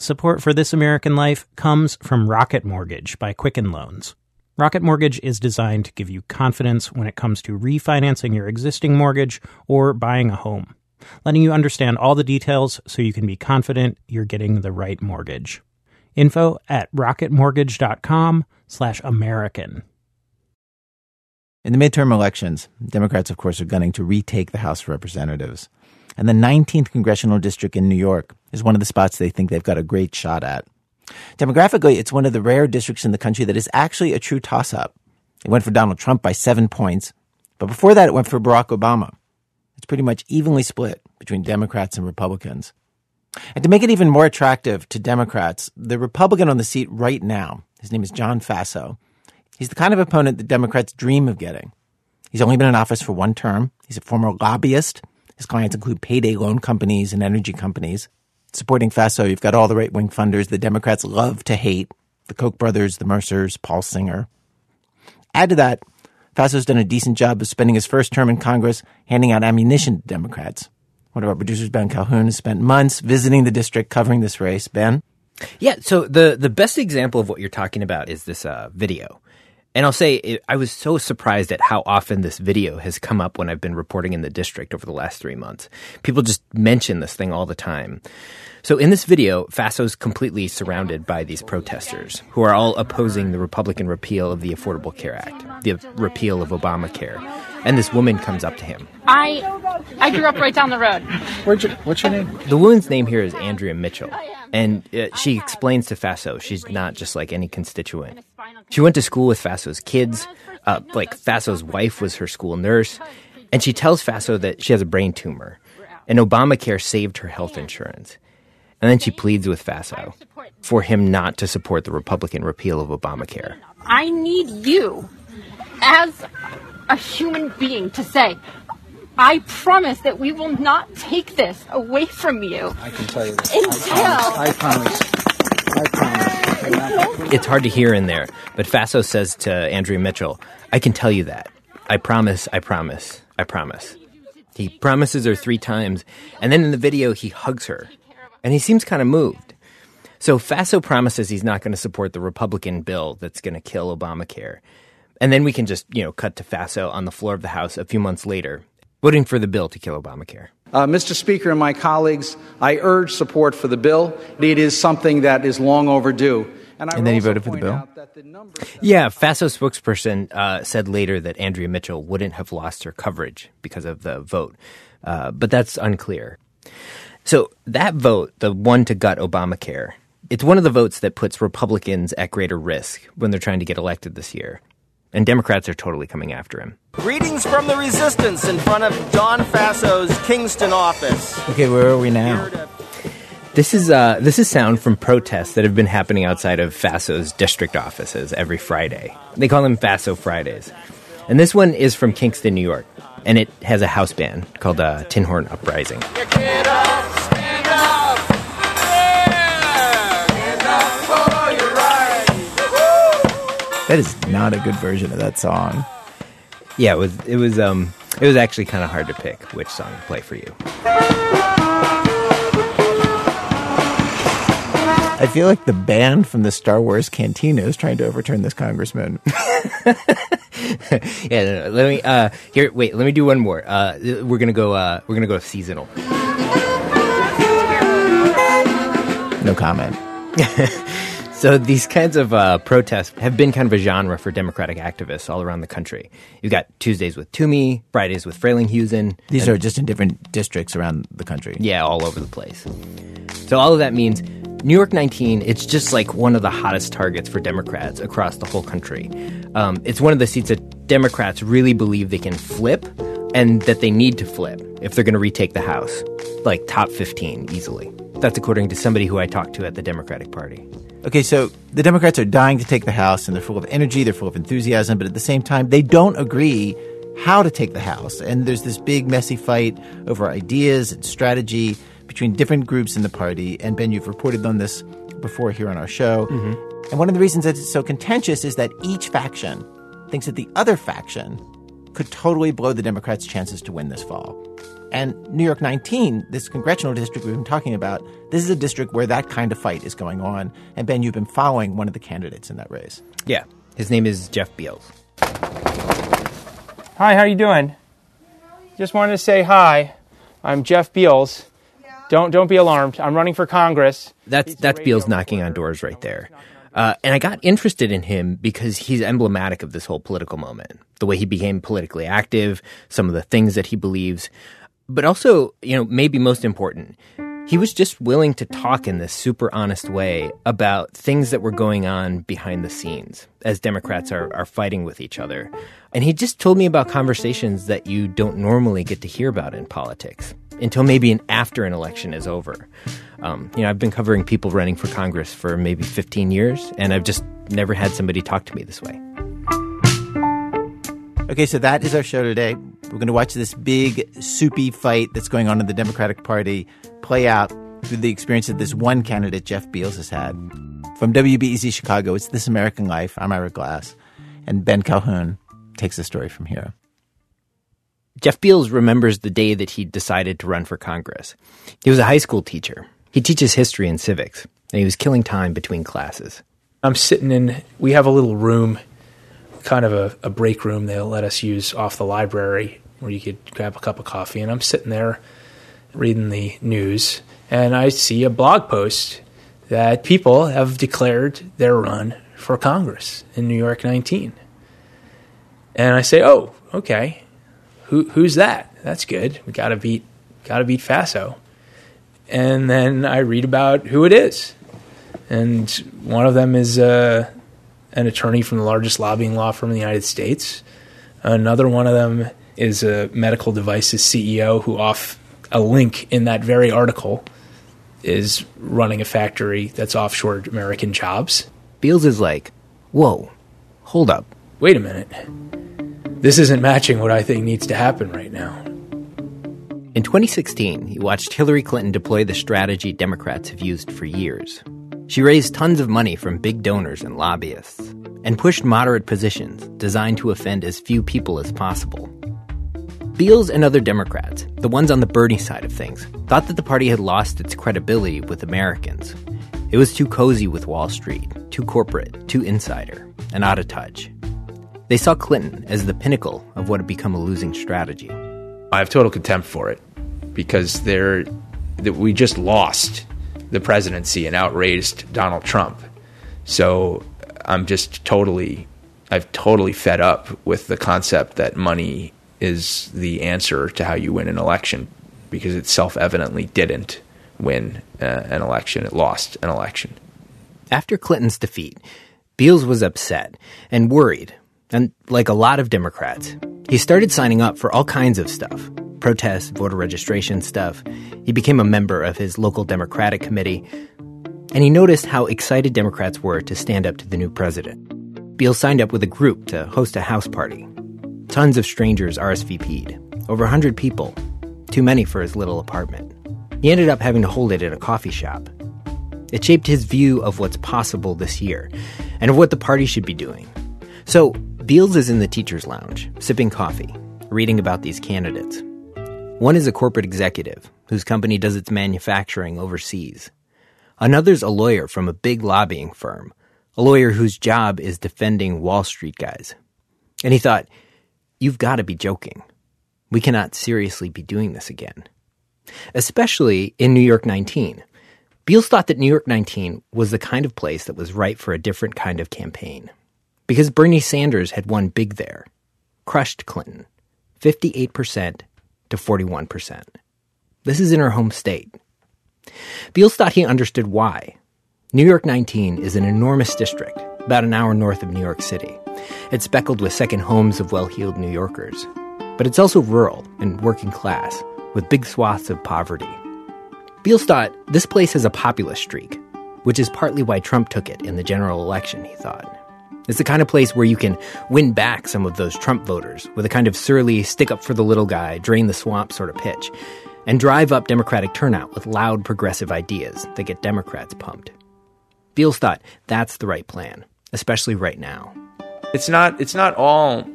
Support for This American Life comes from Rocket Mortgage by Quicken Loans. Rocket Mortgage is designed to give you confidence when it comes to refinancing your existing mortgage or buying a home, letting you understand all the details so you can be confident you're getting the right mortgage. Info at rocketmortgage.com slash American. In the midterm elections, Democrats, of course, are gunning to retake the House of Representatives. And the 19th congressional district in New York is one of the spots they think they've got a great shot at. Demographically, it's one of the rare districts in the country that is actually a true toss up. It went for Donald Trump by seven points, but before that, it went for Barack Obama. It's pretty much evenly split between Democrats and Republicans. And to make it even more attractive to Democrats, the Republican on the seat right now, his name is John Faso. He's the kind of opponent that Democrats dream of getting. He's only been in office for one term. He's a former lobbyist. His clients include payday loan companies and energy companies. Supporting Faso, you've got all the right wing funders the Democrats love to hate the Koch brothers, the Mercers, Paul Singer. Add to that, Faso's done a decent job of spending his first term in Congress handing out ammunition to Democrats. One of our producers, Ben Calhoun, has spent months visiting the district covering this race. Ben? Yeah, so the, the best example of what you're talking about is this uh, video. And I'll say, it, I was so surprised at how often this video has come up when I've been reporting in the district over the last three months. People just mention this thing all the time. So in this video, Faso's completely surrounded by these protesters who are all opposing the Republican repeal of the Affordable Care Act, the repeal of Obamacare. And this woman comes up to him. I I grew up right down the road. You, what's your name? The woman's name here is Andrea Mitchell. And uh, she explains to Faso she's not just like any constituent. She went to school with Faso's kids. Uh, like Faso's wife was her school nurse. And she tells Faso that she has a brain tumor. And Obamacare saved her health insurance. And then she pleads with Faso for him not to support the Republican repeal of Obamacare. I need you as a human being to say, I promise that we will not take this away from you. I can tell you this. Until I promise. I promise. I promise. It's hard to hear in there, but Faso says to Andrea Mitchell, I can tell you that. I promise, I promise, I promise. He promises her three times, and then in the video, he hugs her, and he seems kind of moved. So Faso promises he's not going to support the Republican bill that's going to kill Obamacare. And then we can just, you know, cut to Faso on the floor of the House a few months later, voting for the bill to kill Obamacare. Uh, Mr. Speaker and my colleagues, I urge support for the bill. It is something that is long overdue. And I would then he voted for the bill? the Yeah, Faso spokesperson uh, said later that Andrea Mitchell wouldn't have lost her coverage because of the vote, uh, but that's unclear. So that vote, the one to gut Obamacare, it's one of the votes that puts Republicans at greater risk when they're trying to get elected this year. And Democrats are totally coming after him. Greetings from the resistance in front of Don Faso's Kingston office. Okay, where are we now? This is uh, this is sound from protests that have been happening outside of Faso's district offices every Friday. They call them Faso Fridays, and this one is from Kingston, New York, and it has a house band called uh, Tin Horn Uprising. That is not a good version of that song. Yeah, it was it was um it was actually kind of hard to pick which song to play for you. I feel like the band from the Star Wars Cantina is trying to overturn this congressman. Yeah, no, no, let me uh here wait, let me do one more. Uh we're to go uh we're going to go seasonal. no comment. So these kinds of uh, protests have been kind of a genre for Democratic activists all around the country. You've got Tuesdays with Toomey, Fridays with Frelinghuysen. These and- are just in different districts around the country. Yeah, all over the place. So all of that means New York 19, it's just like one of the hottest targets for Democrats across the whole country. Um, it's one of the seats that Democrats really believe they can flip and that they need to flip if they're going to retake the House, like top 15 easily. That's according to somebody who I talked to at the Democratic Party. Okay, so the Democrats are dying to take the House, and they're full of energy, they're full of enthusiasm, but at the same time, they don't agree how to take the House. And there's this big, messy fight over ideas and strategy between different groups in the party. And Ben, you've reported on this before here on our show. Mm-hmm. And one of the reasons that it's so contentious is that each faction thinks that the other faction could totally blow the Democrats' chances to win this fall. And New York 19, this congressional district we've been talking about, this is a district where that kind of fight is going on. And Ben, you've been following one of the candidates in that race. Yeah, his name is Jeff Beals. Hi, how are you doing? Just wanted to say hi. I'm Jeff Beals. Don't don't be alarmed. I'm running for Congress. That's that's Beals knocking on doors right there. Uh, and I got interested in him because he's emblematic of this whole political moment. The way he became politically active, some of the things that he believes, but also, you know, maybe most important, he was just willing to talk in this super honest way about things that were going on behind the scenes as Democrats are, are fighting with each other. And he just told me about conversations that you don't normally get to hear about in politics until maybe an after an election is over. Um, you know, I've been covering people running for Congress for maybe 15 years, and I've just never had somebody talk to me this way. Okay, so that is our show today. We're going to watch this big, soupy fight that's going on in the Democratic Party play out through the experience that this one candidate, Jeff Beals, has had. From WBEZ Chicago, it's This American Life. I'm Ira Glass. And Ben Calhoun takes the story from here. Jeff Beals remembers the day that he decided to run for Congress. He was a high school teacher. He teaches history and civics, and he was killing time between classes. I'm sitting in, we have a little room kind of a, a break room they'll let us use off the library where you could grab a cup of coffee. And I'm sitting there reading the news, and I see a blog post that people have declared their run for Congress in New York 19. And I say, "Oh, okay. Who who's that? That's good. We got to beat got to beat Faso." And then I read about who it is, and one of them is uh, an attorney from the largest lobbying law firm in the United States. Another one of them is a medical devices CEO who, off a link in that very article, is running a factory that's offshore American jobs. Beals is like, whoa, hold up. Wait a minute. This isn't matching what I think needs to happen right now. In 2016, he watched Hillary Clinton deploy the strategy Democrats have used for years she raised tons of money from big donors and lobbyists, and pushed moderate positions designed to offend as few people as possible. Beals and other Democrats, the ones on the Bernie side of things, thought that the party had lost its credibility with Americans. It was too cozy with Wall Street, too corporate, too insider, and out of touch. They saw Clinton as the pinnacle of what had become a losing strategy. I have total contempt for it because they're, that we just lost the presidency and outraised Donald Trump. So I'm just totally, I've totally fed up with the concept that money is the answer to how you win an election because it self evidently didn't win uh, an election, it lost an election. After Clinton's defeat, Beals was upset and worried. And like a lot of Democrats, he started signing up for all kinds of stuff protests, voter registration stuff. He became a member of his local Democratic committee, and he noticed how excited Democrats were to stand up to the new president. Beal signed up with a group to host a house party. Tons of strangers RSVP'd, over 100 people, too many for his little apartment. He ended up having to hold it in a coffee shop. It shaped his view of what's possible this year and of what the party should be doing. So, Beals is in the teacher's lounge, sipping coffee, reading about these candidates. One is a corporate executive whose company does its manufacturing overseas. Another's a lawyer from a big lobbying firm, a lawyer whose job is defending Wall Street guys. And he thought, You've got to be joking. We cannot seriously be doing this again. Especially in New York 19. Beals thought that New York 19 was the kind of place that was right for a different kind of campaign. Because Bernie Sanders had won big there, crushed Clinton, 58% to 41%. This is in her home state. Beals thought he understood why. New York 19 is an enormous district, about an hour north of New York City. It's speckled with second homes of well heeled New Yorkers. But it's also rural and working class, with big swaths of poverty. Beals thought this place has a populist streak, which is partly why Trump took it in the general election, he thought. It's the kind of place where you can win back some of those Trump voters with a kind of surly, stick up for the little guy, drain the swamp sort of pitch, and drive up Democratic turnout with loud progressive ideas that get Democrats pumped. Beals thought that's the right plan, especially right now. It's not, it's not all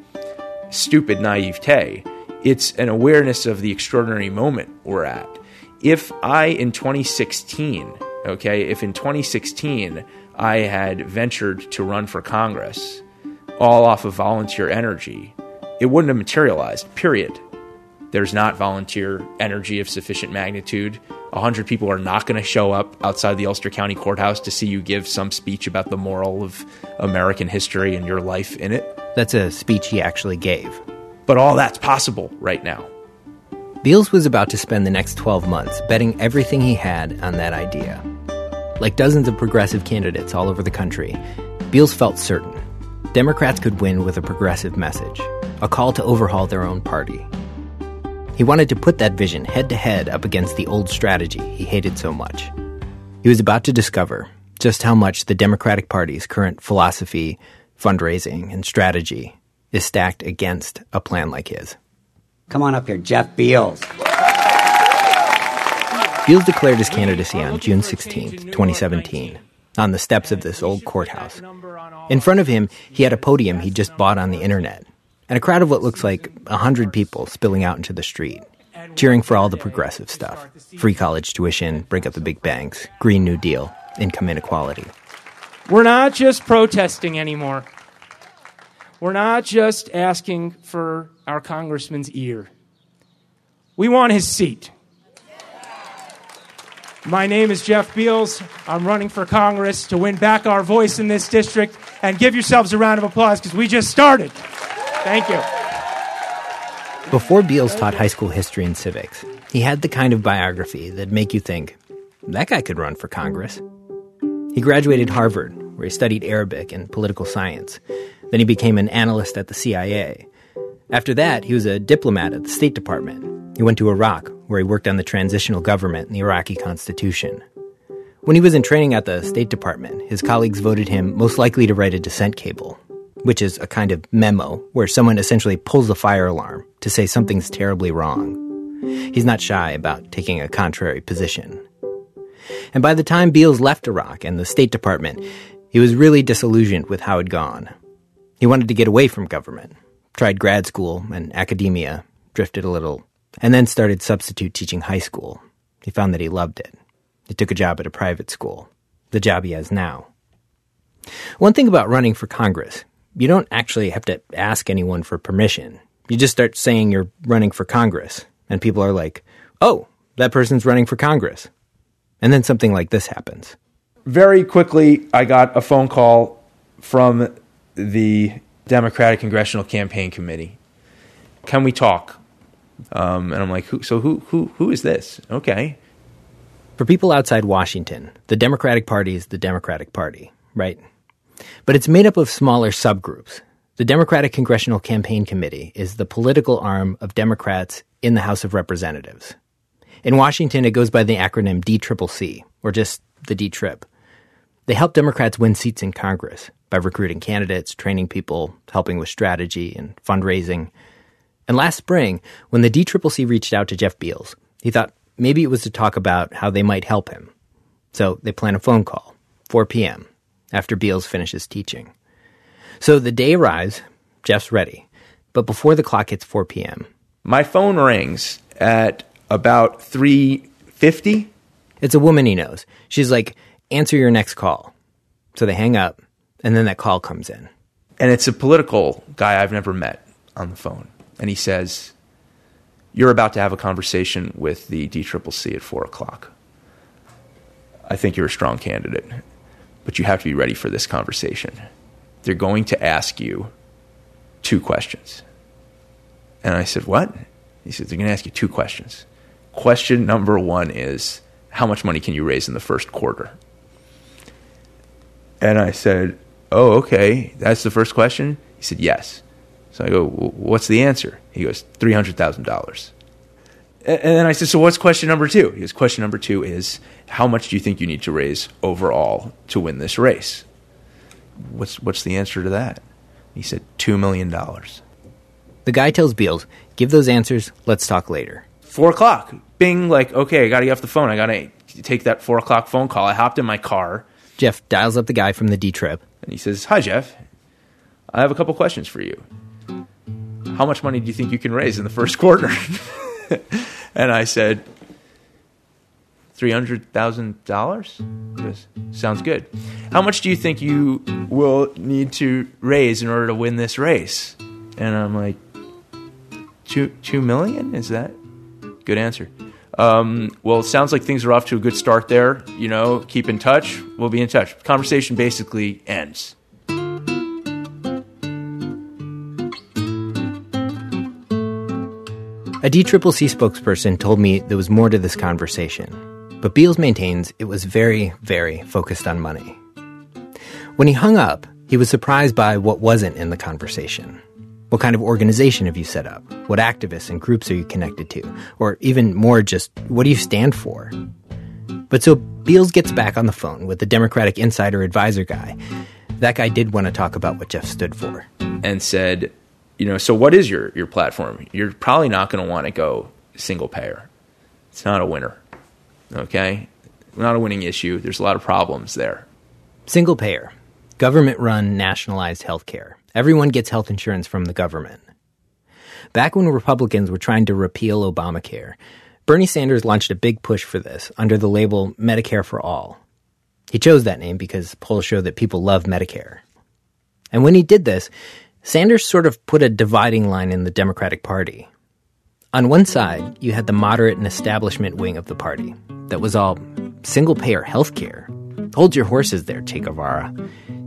stupid naivete. it's an awareness of the extraordinary moment we're at. If I in 2016, okay, if in 2016 I had ventured to run for Congress all off of volunteer energy, it wouldn't have materialized, period. There's not volunteer energy of sufficient magnitude. 100 people are not going to show up outside the Ulster County Courthouse to see you give some speech about the moral of American history and your life in it. That's a speech he actually gave. But all that's possible right now. Beals was about to spend the next 12 months betting everything he had on that idea. Like dozens of progressive candidates all over the country, Beals felt certain Democrats could win with a progressive message, a call to overhaul their own party. He wanted to put that vision head to head up against the old strategy he hated so much. He was about to discover just how much the Democratic Party's current philosophy, fundraising, and strategy is stacked against a plan like his. Come on up here, Jeff Beals. Beals declared his candidacy on June 16, 2017, on the steps of this old courthouse. In front of him, he had a podium he'd just bought on the internet and a crowd of what looks like a hundred people spilling out into the street, cheering for all the progressive stuff free college tuition, break up the big banks, Green New Deal, income inequality. We're not just protesting anymore. We're not just asking for our congressman's ear. We want his seat. My name is Jeff Beals. I'm running for Congress to win back our voice in this district. And give yourselves a round of applause because we just started. Thank you. Before Beals taught high school history and civics, he had the kind of biography that'd make you think, that guy could run for Congress. He graduated Harvard, where he studied Arabic and political science. Then he became an analyst at the CIA. After that, he was a diplomat at the State Department. He went to Iraq, where he worked on the transitional government and the Iraqi constitution. When he was in training at the State Department, his colleagues voted him most likely to write a dissent cable, which is a kind of memo where someone essentially pulls the fire alarm to say something's terribly wrong. He's not shy about taking a contrary position. And by the time Beals left Iraq and the State Department, he was really disillusioned with how it'd gone. He wanted to get away from government, tried grad school and academia, drifted a little, and then started substitute teaching high school. He found that he loved it. He took a job at a private school, the job he has now. One thing about running for Congress you don't actually have to ask anyone for permission. You just start saying you're running for Congress, and people are like, oh, that person's running for Congress. And then something like this happens. Very quickly, I got a phone call from the Democratic Congressional Campaign Committee. Can we talk? Um, and I'm like, who, so who, who, who is this? Okay. For people outside Washington, the Democratic Party is the Democratic Party, right? But it's made up of smaller subgroups. The Democratic Congressional Campaign Committee is the political arm of Democrats in the House of Representatives. In Washington, it goes by the acronym DCCC, or just the D Trip. They help Democrats win seats in Congress by recruiting candidates, training people, helping with strategy and fundraising. And last spring, when the DCCC reached out to Jeff Beals, he thought maybe it was to talk about how they might help him. So they plan a phone call, 4 p.m., after Beals finishes teaching. So the day arrives, Jeff's ready, but before the clock hits 4 p.m. My phone rings at about 3:50. It's a woman he knows. She's like, "Answer your next call." So they hang up, and then that call comes in. And it's a political guy I've never met on the phone. And he says, You're about to have a conversation with the DCCC at 4 o'clock. I think you're a strong candidate but you have to be ready for this conversation. They're going to ask you two questions. And I said, What? He said, They're going to ask you two questions. Question number one is, How much money can you raise in the first quarter? And I said, Oh, okay. That's the first question? He said, Yes. So I go, What's the answer? He goes, $300,000. And then I said, So what's question number two? He goes, Question number two is, How much do you think you need to raise overall to win this race? What's, what's the answer to that? He said, $2 million. The guy tells Beals, Give those answers, let's talk later. Four o'clock. Bing, like, okay, I got to get off the phone. I got to take that four o'clock phone call. I hopped in my car. Jeff dials up the guy from the D Trip. And he says, Hi, Jeff. I have a couple questions for you. how much money do you think you can raise in the first quarter? and I said, $300,000? Sounds good. How much do you think you will need to raise in order to win this race? And I'm like, two, two million? Is that? Good answer. Um, well, it sounds like things are off to a good start there. You know, keep in touch. We'll be in touch. Conversation basically ends. A DCCC spokesperson told me there was more to this conversation, but Beals maintains it was very, very focused on money. When he hung up, he was surprised by what wasn't in the conversation. What kind of organization have you set up? What activists and groups are you connected to? Or even more, just what do you stand for? But so Beals gets back on the phone with the Democratic insider advisor guy. That guy did want to talk about what Jeff stood for. And said, you know, so what is your, your platform? You're probably not going to want to go single payer. It's not a winner. Okay? Not a winning issue. There's a lot of problems there. Single payer, government run nationalized health care. Everyone gets health insurance from the government. Back when Republicans were trying to repeal Obamacare, Bernie Sanders launched a big push for this under the label Medicare for All. He chose that name because polls show that people love Medicare. And when he did this, Sanders sort of put a dividing line in the Democratic Party. On one side, you had the moderate and establishment wing of the party that was all single payer health care. Hold your horses there, Che Guevara.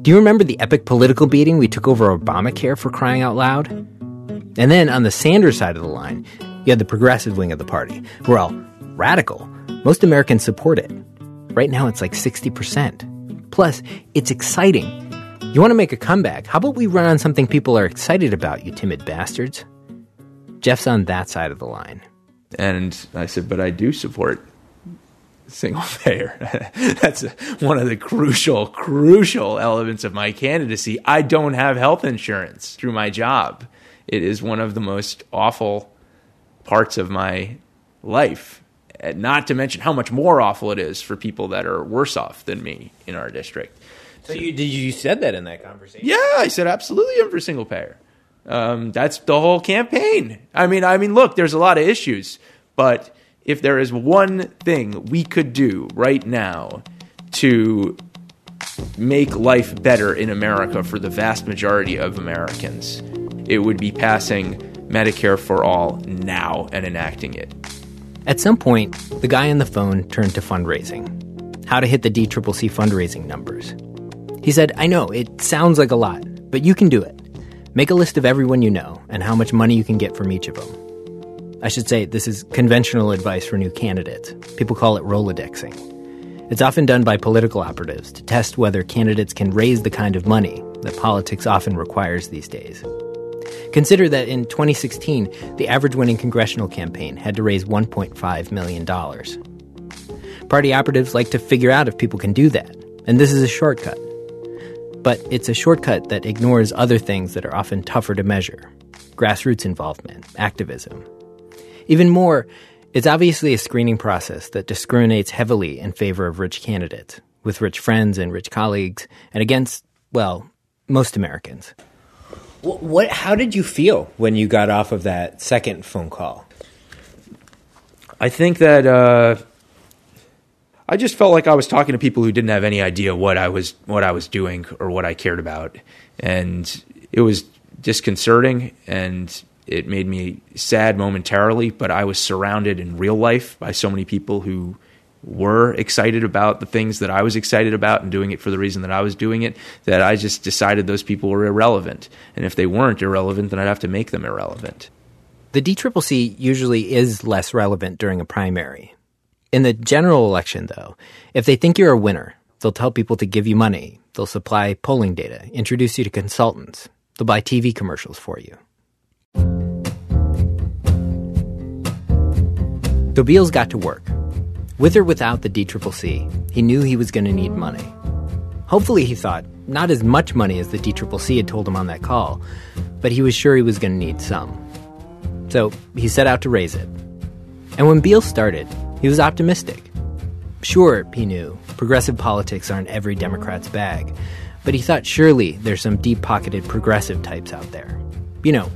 Do you remember the epic political beating we took over Obamacare for crying out loud? And then on the Sanders side of the line, you had the progressive wing of the party, who are all radical. Most Americans support it. Right now, it's like 60%. Plus, it's exciting. You want to make a comeback? How about we run on something people are excited about, you timid bastards? Jeff's on that side of the line. And I said, but I do support single payer. That's one of the crucial, crucial elements of my candidacy. I don't have health insurance through my job. It is one of the most awful parts of my life. And not to mention how much more awful it is for people that are worse off than me in our district. So you did you said that in that conversation? Yeah, I said absolutely. I'm for single payer. Um, that's the whole campaign. I mean, I mean, look, there's a lot of issues, but if there is one thing we could do right now to make life better in America for the vast majority of Americans, it would be passing Medicare for all now and enacting it. At some point, the guy on the phone turned to fundraising. How to hit the DCCC fundraising numbers. He said, I know, it sounds like a lot, but you can do it. Make a list of everyone you know and how much money you can get from each of them. I should say, this is conventional advice for new candidates. People call it Rolodexing. It's often done by political operatives to test whether candidates can raise the kind of money that politics often requires these days. Consider that in 2016, the average winning congressional campaign had to raise $1.5 million. Party operatives like to figure out if people can do that, and this is a shortcut but it's a shortcut that ignores other things that are often tougher to measure grassroots involvement, activism. Even more, it's obviously a screening process that discriminates heavily in favor of rich candidates, with rich friends and rich colleagues, and against, well, most Americans. What, what how did you feel when you got off of that second phone call? I think that uh, I just felt like I was talking to people who didn't have any idea what I was what I was doing or what I cared about, and it was disconcerting and it made me sad momentarily. But I was surrounded in real life by so many people who were excited about the things that I was excited about and doing it for the reason that I was doing it, that I just decided those people were irrelevant. And if they weren't irrelevant, then I'd have to make them irrelevant. The DCCC usually is less relevant during a primary. In the general election, though, if they think you're a winner, they'll tell people to give you money, they'll supply polling data, introduce you to consultants, they'll buy TV commercials for you. So Beals got to work. With or without the DCCC, he knew he was going to need money. Hopefully, he thought, not as much money as the DCCC had told him on that call, but he was sure he was going to need some. So he set out to raise it. And when Beals started, he was optimistic. Sure, he knew, progressive politics aren't every Democrat's bag, but he thought surely there's some deep pocketed progressive types out there. You know,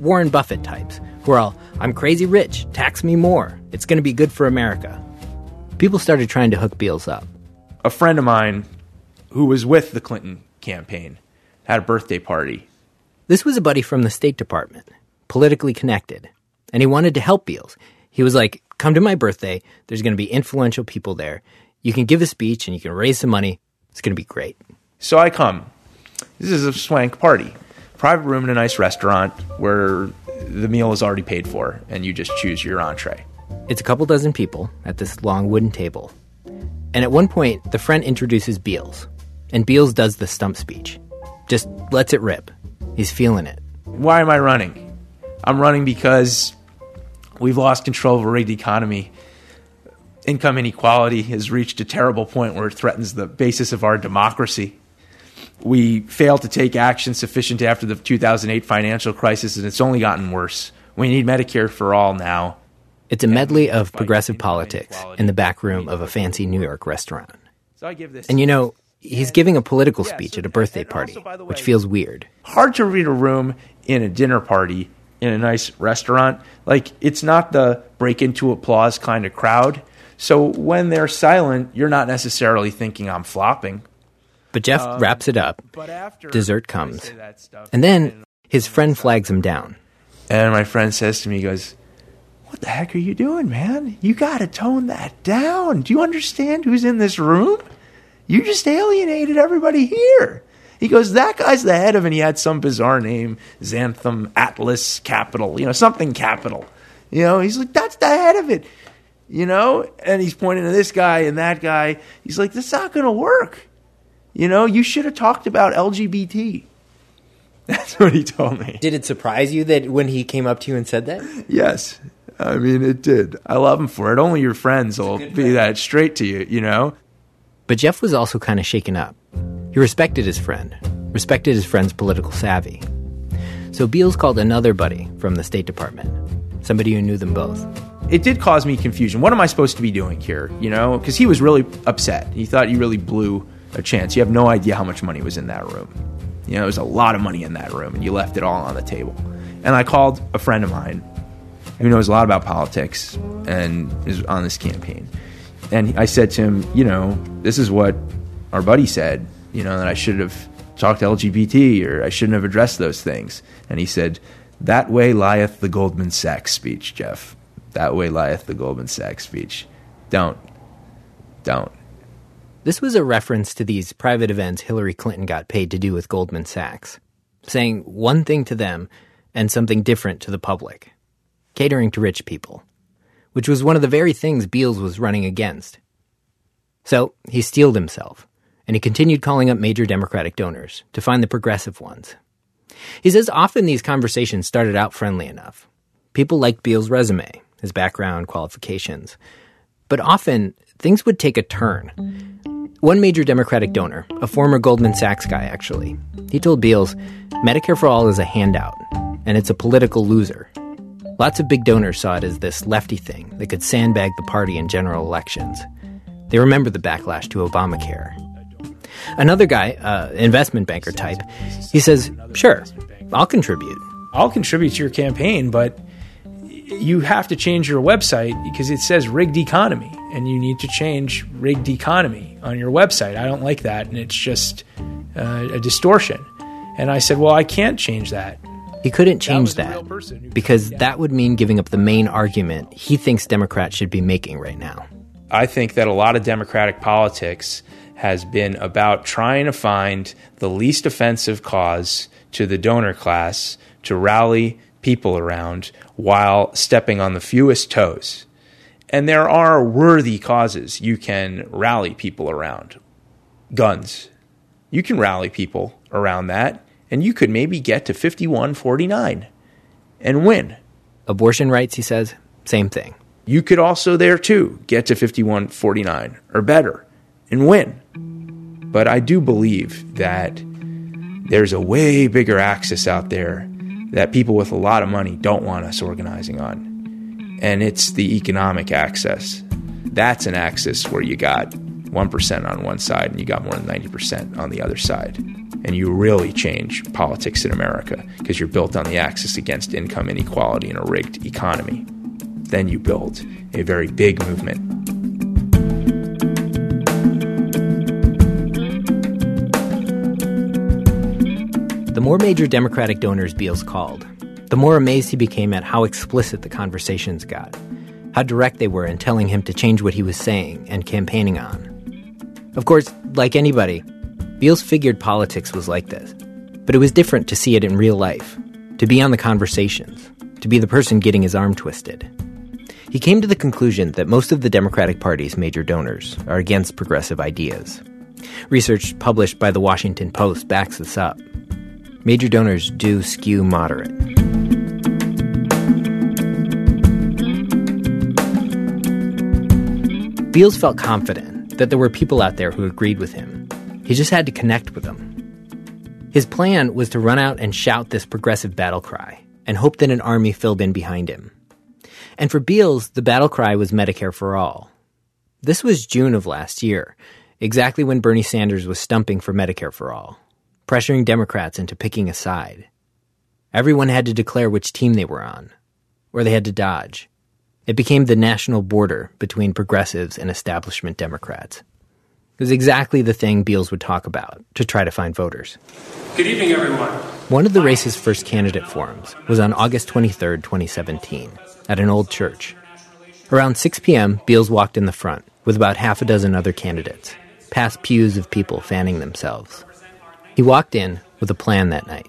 Warren Buffett types who are all, I'm crazy rich, tax me more. It's going to be good for America. People started trying to hook Beals up. A friend of mine who was with the Clinton campaign had a birthday party. This was a buddy from the State Department, politically connected, and he wanted to help Beals. He was like, Come to my birthday. There's going to be influential people there. You can give a speech and you can raise some money. It's going to be great. So I come. This is a swank party. Private room in a nice restaurant where the meal is already paid for and you just choose your entree. It's a couple dozen people at this long wooden table. And at one point, the friend introduces Beals, and Beals does the stump speech. Just lets it rip. He's feeling it. Why am I running? I'm running because we've lost control of a rigged economy. Income inequality has reached a terrible point where it threatens the basis of our democracy. We failed to take action sufficient after the 2008 financial crisis, and it's only gotten worse. We need Medicare for all now. It's a medley of progressive politics in the back room of a fancy New York restaurant. So I give this. And you know, he's giving a political speech at a birthday party, which feels weird. hard to read a room in a dinner party in a nice restaurant. Like it's not the break into applause kind of crowd. So when they're silent, you're not necessarily thinking I'm flopping. But Jeff Um, wraps it up. But after Dessert comes. stuff, And then his friend flags him down. and my friend says to me, he goes, "What the heck are you doing, man? You got to tone that down. Do you understand who's in this room? You just alienated everybody here." He goes, "That guy's the head of," and he had some bizarre name, Xantham Atlas Capital, you know, something capital. You know, he's like, "That's the head of it." You know, and he's pointing to this guy and that guy. He's like, "This is not going to work." You know, you should have talked about LGBT. That's what he told me. Did it surprise you that when he came up to you and said that? Yes. I mean, it did. I love him for it. Only your friends will be that straight to you, you know? But Jeff was also kind of shaken up. He respected his friend, respected his friend's political savvy. So Beals called another buddy from the State Department, somebody who knew them both. It did cause me confusion. What am I supposed to be doing here, you know? Because he was really upset. He thought you really blew a chance. You have no idea how much money was in that room. You know, there was a lot of money in that room, and you left it all on the table. And I called a friend of mine who knows a lot about politics and is on this campaign. And I said to him, you know, this is what our buddy said, you know, that I should have talked to LGBT or I shouldn't have addressed those things. And he said, That way lieth the Goldman Sachs speech, Jeff. That way lieth the Goldman Sachs speech. Don't. Don't. This was a reference to these private events Hillary Clinton got paid to do with Goldman Sachs, saying one thing to them and something different to the public, catering to rich people, which was one of the very things Beals was running against. So he steeled himself, and he continued calling up major Democratic donors to find the progressive ones. He says often these conversations started out friendly enough. People liked Beals' resume, his background, qualifications. But often, things would take a turn. Mm-hmm. One major Democratic donor, a former Goldman Sachs guy actually, he told Beals Medicare for All is a handout, and it's a political loser. Lots of big donors saw it as this lefty thing that could sandbag the party in general elections. They remember the backlash to Obamacare. Another guy, uh, investment banker type, he says, Sure, I'll contribute. I'll contribute to your campaign, but you have to change your website because it says rigged economy and you need to change rigged economy on your website. I don't like that and it's just uh, a distortion. And I said, Well, I can't change that. He couldn't change was the that person who- because that would mean giving up the main argument he thinks Democrats should be making right now. I think that a lot of Democratic politics has been about trying to find the least offensive cause to the donor class to rally people around while stepping on the fewest toes. And there are worthy causes you can rally people around. Guns. You can rally people around that, and you could maybe get to 51 49 and win. Abortion rights, he says, same thing. You could also there too get to 51 49 or better and win. But I do believe that there's a way bigger axis out there that people with a lot of money don't want us organizing on. And it's the economic axis. That's an axis where you got 1% on one side and you got more than 90% on the other side. and you really change politics in America because you're built on the axis against income inequality in a rigged economy. Then you build a very big movement. The more major Democratic donors Beals called, the more amazed he became at how explicit the conversations got, how direct they were in telling him to change what he was saying and campaigning on. Of course, like anybody, Beals figured politics was like this. But it was different to see it in real life, to be on the conversations, to be the person getting his arm twisted. He came to the conclusion that most of the Democratic Party's major donors are against progressive ideas. Research published by the Washington Post backs this up. Major donors do skew moderate. Beals felt confident that there were people out there who agreed with him. He just had to connect with them. His plan was to run out and shout this progressive battle cry and hope that an army filled in behind him. And for Beals, the battle cry was Medicare for All. This was June of last year, exactly when Bernie Sanders was stumping for Medicare for All, pressuring Democrats into picking a side. Everyone had to declare which team they were on, or they had to dodge. It became the national border between progressives and establishment Democrats. It was exactly the thing Beals would talk about to try to find voters. Good evening, everyone. One of the race's first candidate forums was on August 23, 2017, at an old church. Around 6 p.m., Beals walked in the front with about half a dozen other candidates, past pews of people fanning themselves. He walked in with a plan that night.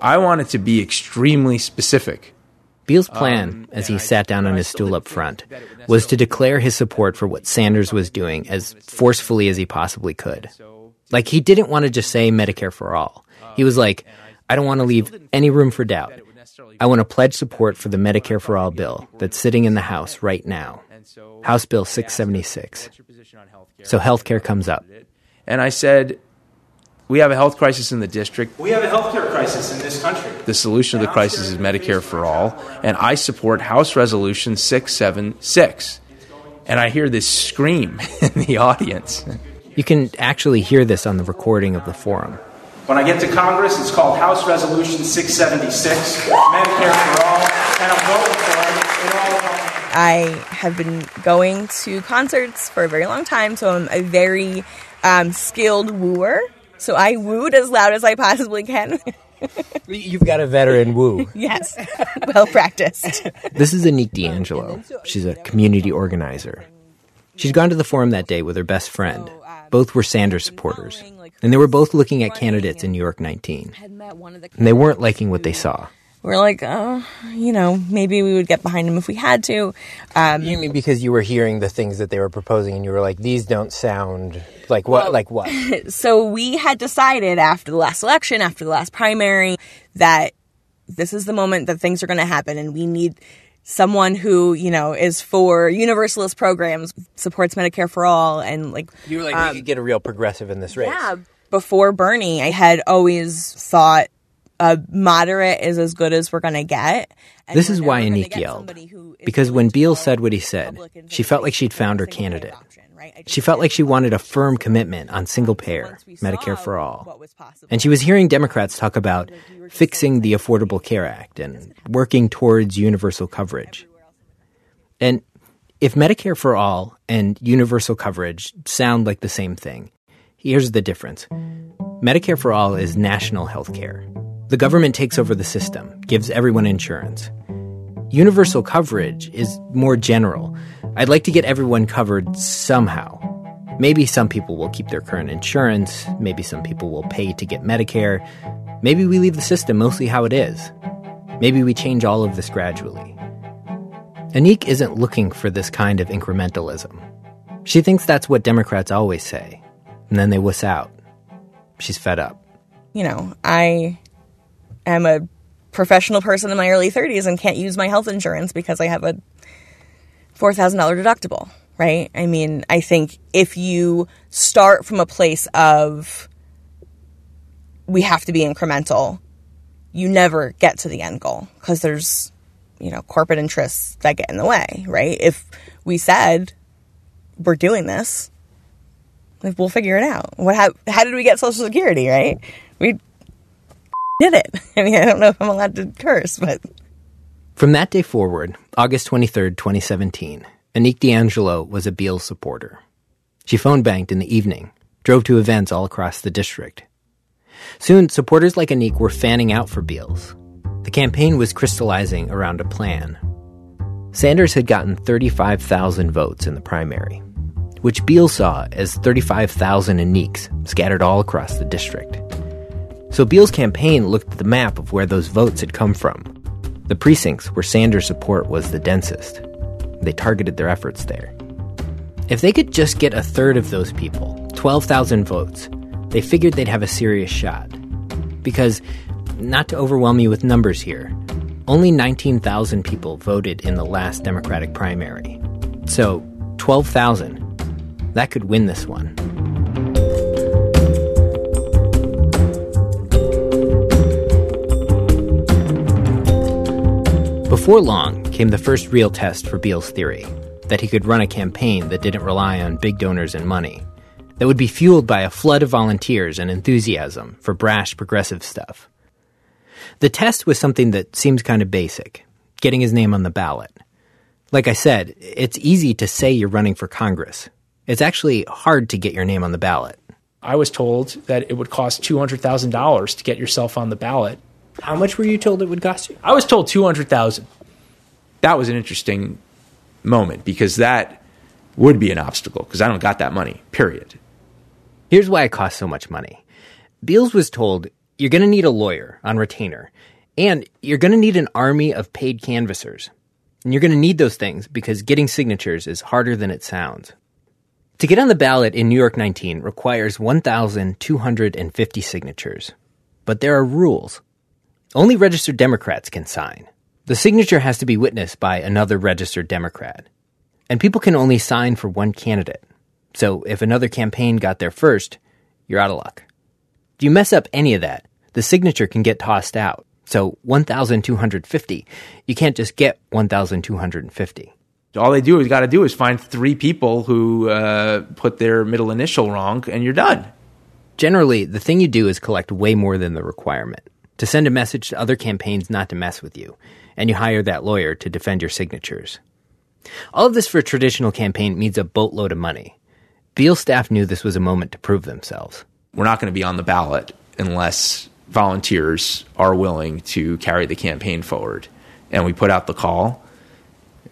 I wanted to be extremely specific. Beals' plan, as he sat down on his stool up front, was to declare his support for what Sanders was doing as forcefully as he possibly could. Like, he didn't want to just say Medicare for all. He was like, I don't want to leave any room for doubt. I want to pledge support for the Medicare for All bill that's sitting in the House right now. House Bill 676. So healthcare comes up. And I said, we have a health crisis in the district. We have a healthcare crisis in this country. The solution to the crisis is Medicare for all, and I support House Resolution 676. And I hear this scream in the audience. You can actually hear this on the recording of the forum. When I get to Congress, it's called House Resolution 676, Medicare for all, and I'm voting for it in all of them. I have been going to concerts for a very long time, so I'm a very um, skilled wooer. So I wooed as loud as I possibly can. You've got a veteran woo. yes, well practiced. This is Anique D'Angelo. She's a community organizer. She'd gone to the forum that day with her best friend. Both were Sanders supporters. And they were both looking at candidates in New York 19. And they weren't liking what they saw. We're like, oh, you know, maybe we would get behind him if we had to. Um, You mean because you were hearing the things that they were proposing and you were like, these don't sound like what? like what? so we had decided after the last election, after the last primary, that this is the moment that things are going to happen, and we need someone who you know is for universalist programs, supports Medicare for all, and like You were like, um, we could get a real progressive in this race. yeah. Before Bernie, I had always thought a moderate is as good as we're going to get. And This is why never gonna Anique get yelled. somebody who is Because when Beale said what he said, she felt like she'd found her candidate. right? She felt like she wanted a firm commitment on single payer, once we saw Medicare for all. And she was hearing Democrats talk about fixing the Affordable Care Act and working towards universal coverage. And if Medicare for all and universal coverage sound like the same thing, here's the difference Medicare for all is national health care. The government takes over the system, gives everyone insurance. Universal coverage is more general. I'd like to get everyone covered somehow. Maybe some people will keep their current insurance, maybe some people will pay to get Medicare. Maybe we leave the system mostly how it is. Maybe we change all of this gradually. Anique isn't looking for this kind of incrementalism. She thinks that's what Democrats always say, and then they wuss out. She's fed up. you know, I am a professional person in my early 30s and can't use my health insurance because I have a $4,000 deductible, right? I mean, I think if you start from a place of we have to be incremental, you never get to the end goal because there's, you know, corporate interests that get in the way, right? If we said we're doing this, Like, we'll figure it out. What? How, how did we get Social Security? Right? We did it. I mean, I don't know if I'm allowed to curse, but From that day forward, August 23rd, 2017, Anique D'Angelo was a Beals supporter. She phone banked in the evening, drove to events all across the district. Soon, supporters like Anique were fanning out for Beals. The campaign was crystallizing around a plan. Sanders had gotten 35,000 votes in the primary, which Beals saw as 35,000 Aniques scattered all across the district. So Beals' campaign looked at the map of where those votes had come from. The precincts where Sanders' support was the densest. They targeted their efforts there. If they could just get a third of those people, 12,000 votes, they figured they'd have a serious shot. Because, not to overwhelm you with numbers here, only 19,000 people voted in the last Democratic primary. So, 12,000, that could win this one. Before long came the first real test for Beals' theory that he could run a campaign that didn't rely on big donors and money, that would be fueled by a flood of volunteers and enthusiasm for brash progressive stuff. The test was something that seems kind of basic getting his name on the ballot. Like I said, it's easy to say you're running for Congress. It's actually hard to get your name on the ballot. I was told that it would cost $200,000 to get yourself on the ballot. How much were you told it would cost you? I was told 200,000. That was an interesting moment because that would be an obstacle because I don't got that money, period. Here's why it costs so much money. Beals was told you're going to need a lawyer on retainer, and you're going to need an army of paid canvassers. And you're going to need those things because getting signatures is harder than it sounds. To get on the ballot in New York 19 requires 1,250 signatures. But there are rules. Only registered Democrats can sign. The signature has to be witnessed by another registered Democrat. And people can only sign for one candidate. So if another campaign got there first, you're out of luck. If you mess up any of that, the signature can get tossed out. So 1,250. You can't just get 1,250. All they do is got to do is find three people who uh, put their middle initial wrong, and you're done. Generally, the thing you do is collect way more than the requirement to send a message to other campaigns not to mess with you, and you hire that lawyer to defend your signatures. All of this for a traditional campaign means a boatload of money. Beal staff knew this was a moment to prove themselves. We're not going to be on the ballot unless volunteers are willing to carry the campaign forward. And we put out the call,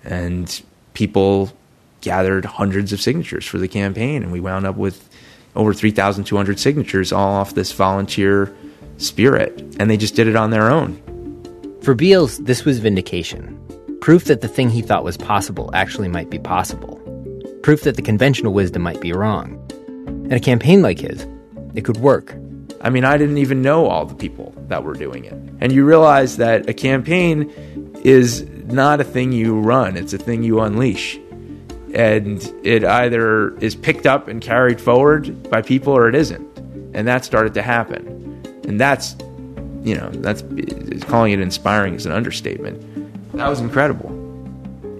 and people gathered hundreds of signatures for the campaign, and we wound up with over 3,200 signatures all off this volunteer spirit, and they just did it on their own. For Beals, this was vindication. Proof that the thing he thought was possible actually might be possible. Proof that the conventional wisdom might be wrong. In a campaign like his, it could work. I mean, I didn't even know all the people that were doing it. And you realize that a campaign is not a thing you run, it's a thing you unleash. And it either is picked up and carried forward by people or it isn't. And that started to happen. And that's, you know, that's calling it inspiring is an understatement. That was incredible.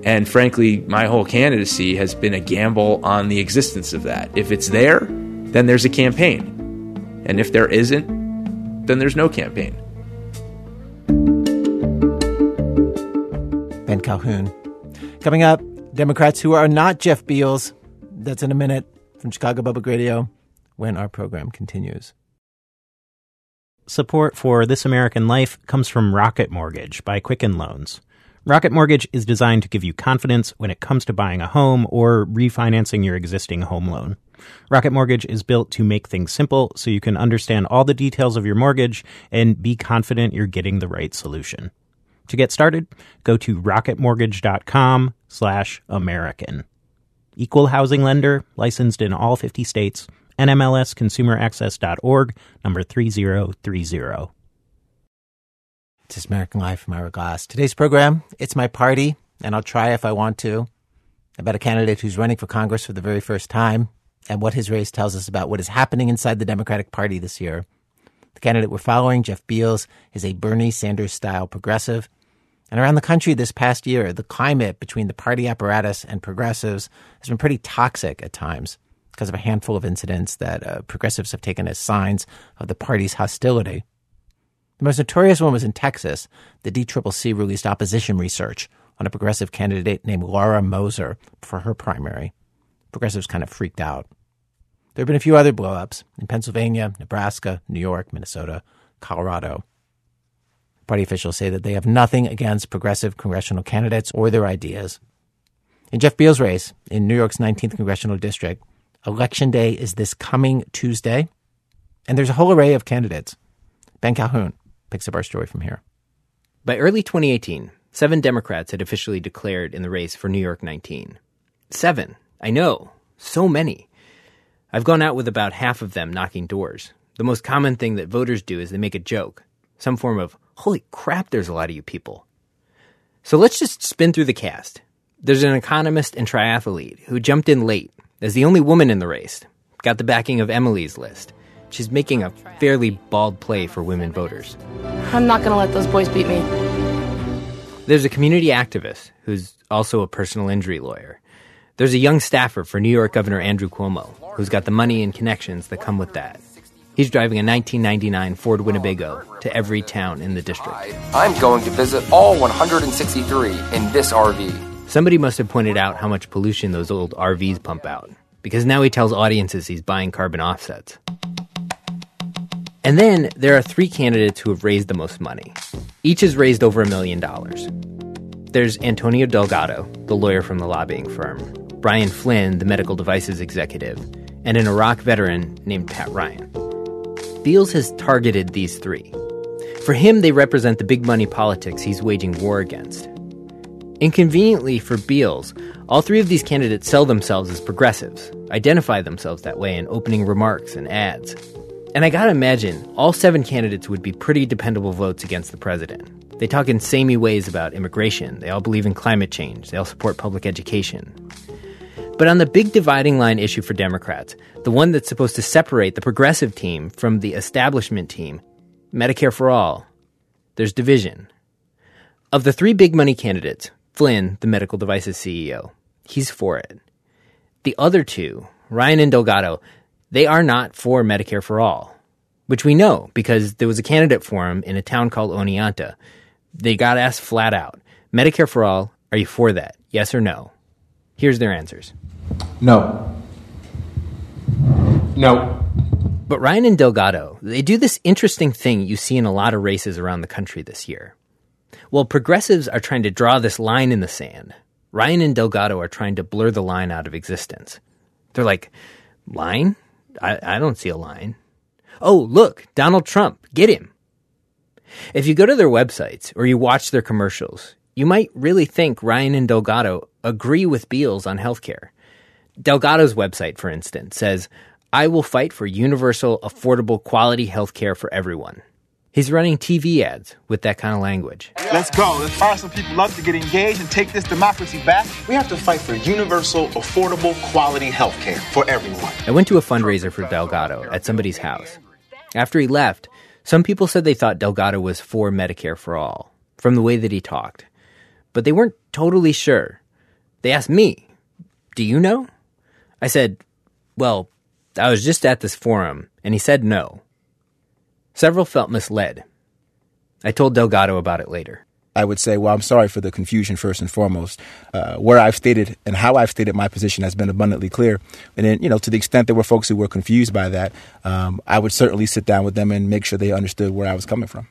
And frankly, my whole candidacy has been a gamble on the existence of that. If it's there, then there's a campaign. And if there isn't, then there's no campaign. Ben Calhoun. Coming up, Democrats who are not Jeff Beals. That's in a minute from Chicago Public Radio when our program continues. Support for This American Life comes from Rocket Mortgage by Quicken Loans. Rocket Mortgage is designed to give you confidence when it comes to buying a home or refinancing your existing home loan. Rocket Mortgage is built to make things simple so you can understand all the details of your mortgage and be confident you're getting the right solution. To get started, go to rocketmortgage.com slash American. Equal housing lender, licensed in all 50 states, NMLSconsumeraccess.org, number 3030. It's American Life from Ira Glass. Today's program, It's My Party, and I'll try if I want to, about a candidate who's running for Congress for the very first time and what his race tells us about what is happening inside the Democratic Party this year. The candidate we're following, Jeff Beals, is a Bernie Sanders style progressive. And around the country this past year, the climate between the party apparatus and progressives has been pretty toxic at times. Because of a handful of incidents that uh, progressives have taken as signs of the party's hostility. The most notorious one was in Texas. The DCCC released opposition research on a progressive candidate named Laura Moser for her primary. Progressives kind of freaked out. There have been a few other blowups in Pennsylvania, Nebraska, New York, Minnesota, Colorado. Party officials say that they have nothing against progressive congressional candidates or their ideas. In Jeff Beal's race in New York's 19th congressional district, election day is this coming Tuesday, and there's a whole array of candidates. Ben Calhoun picks up our story from here. By early 2018, seven Democrats had officially declared in the race for New York 19. Seven. I know. So many. I've gone out with about half of them knocking doors. The most common thing that voters do is they make a joke, some form of, holy crap, there's a lot of you people. So let's just spin through the cast. There's an economist and triathlete who jumped in late as the only woman in the race, got the backing of Emily's list. She's making a fairly bald play for women voters. I'm not going to let those boys beat me. There's a community activist who's also a personal injury lawyer. There's a young staffer for New York Governor Andrew Cuomo who's got the money and connections that come with that. He's driving a 1999 Ford Winnebago to every town in the district. I'm going to visit all 163 in this RV. Somebody must have pointed out how much pollution those old RVs pump out, because now he tells audiences he's buying carbon offsets. And then there are three candidates who have raised the most money. Each has raised over a million dollars. There's Antonio Delgado, the lawyer from the lobbying firm, Brian Flynn, the medical devices executive, and an Iraq veteran named Pat Ryan. Beals has targeted these three. For him, they represent the big money politics he's waging war against. Inconveniently for Beals, all three of these candidates sell themselves as progressives, identify themselves that way in opening remarks and ads. And I gotta imagine, all seven candidates would be pretty dependable votes against the president. They talk in samey ways about immigration, they all believe in climate change, they all support public education. But on the big dividing line issue for Democrats, the one that's supposed to separate the progressive team from the establishment team, Medicare for All, there's division. Of the three big money candidates, Flynn, the medical devices CEO, he's for it. The other two, Ryan and Delgado, they are not for Medicare for All, which we know because there was a candidate for him in a town called Oneonta. They got asked flat out Medicare for All, are you for that? Yes or no? Here's their answers No. No. But Ryan and Delgado, they do this interesting thing you see in a lot of races around the country this year. While progressives are trying to draw this line in the sand, Ryan and Delgado are trying to blur the line out of existence. They're like, line? I, I don't see a line. Oh, look, Donald Trump, get him. If you go to their websites or you watch their commercials, you might really think Ryan and Delgado agree with Beals on healthcare. Delgado's website, for instance, says, I will fight for universal, affordable, quality healthcare for everyone. He's running TV ads with that kind of language. Let's go. Let's fire some people up to get engaged and take this democracy back. We have to fight for universal, affordable, quality health care for everyone. I went to a fundraiser for Delgado at somebody's house. After he left, some people said they thought Delgado was for Medicare for all, from the way that he talked. But they weren't totally sure. They asked me, Do you know? I said, Well, I was just at this forum, and he said no. Several felt misled. I told Delgado about it later. I would say, well, I'm sorry for the confusion first and foremost. Uh, where I've stated and how I've stated my position has been abundantly clear. And then, you know, to the extent there were folks who were confused by that, um, I would certainly sit down with them and make sure they understood where I was coming from.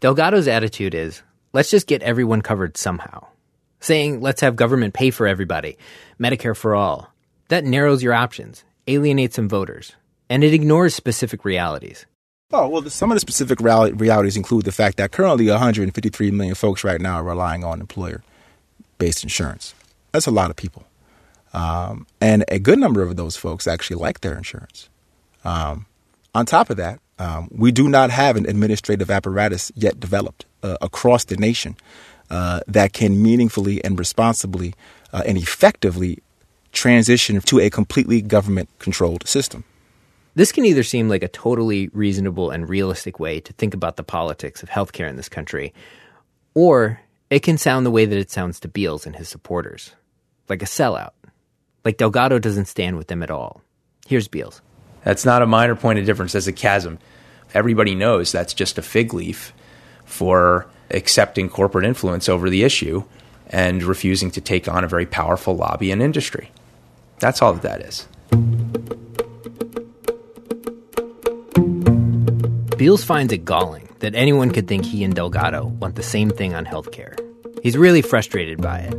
Delgado's attitude is let's just get everyone covered somehow. Saying let's have government pay for everybody, Medicare for all. That narrows your options, alienates some voters, and it ignores specific realities. Oh, well, some of the specific reali- realities include the fact that currently 153 million folks right now are relying on employer based insurance. That's a lot of people. Um, and a good number of those folks actually like their insurance. Um, on top of that, um, we do not have an administrative apparatus yet developed uh, across the nation uh, that can meaningfully and responsibly uh, and effectively transition to a completely government controlled system. This can either seem like a totally reasonable and realistic way to think about the politics of healthcare in this country, or it can sound the way that it sounds to Beals and his supporters like a sellout. Like Delgado doesn't stand with them at all. Here's Beals. That's not a minor point of difference, that's a chasm. Everybody knows that's just a fig leaf for accepting corporate influence over the issue and refusing to take on a very powerful lobby and industry. That's all that that is. Beals finds it galling that anyone could think he and Delgado want the same thing on healthcare. He's really frustrated by it,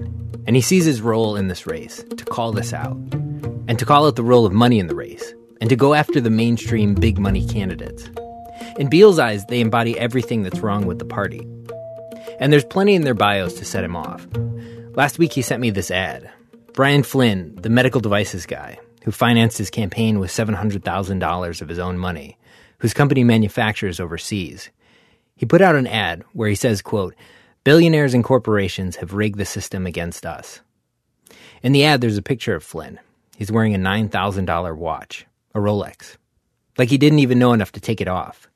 and he sees his role in this race to call this out, and to call out the role of money in the race, and to go after the mainstream big money candidates. In Beals' eyes, they embody everything that's wrong with the party. And there's plenty in their bios to set him off. Last week, he sent me this ad Brian Flynn, the medical devices guy, who financed his campaign with $700,000 of his own money, whose company manufactures overseas. He put out an ad where he says, quote, Billionaires and corporations have rigged the system against us. In the ad, there's a picture of Flynn. He's wearing a $9,000 watch, a Rolex. Like he didn't even know enough to take it off.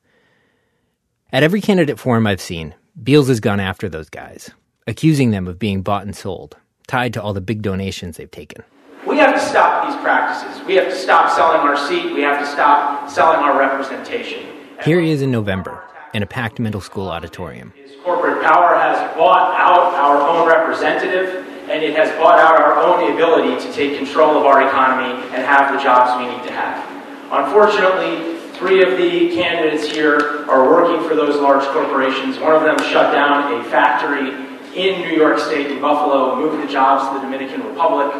At every candidate forum I've seen, Beals has gone after those guys, accusing them of being bought and sold, tied to all the big donations they've taken. We have to stop these practices. We have to stop selling our seat. We have to stop selling our representation. Here he is in November in a packed middle school auditorium. Corporate power has bought out our own representative, and it has bought out our own ability to take control of our economy and have the jobs we need to have. Unfortunately, three of the candidates here are working for those large corporations. One of them shut down a factory in New York State, in Buffalo, moved the jobs to the Dominican Republic.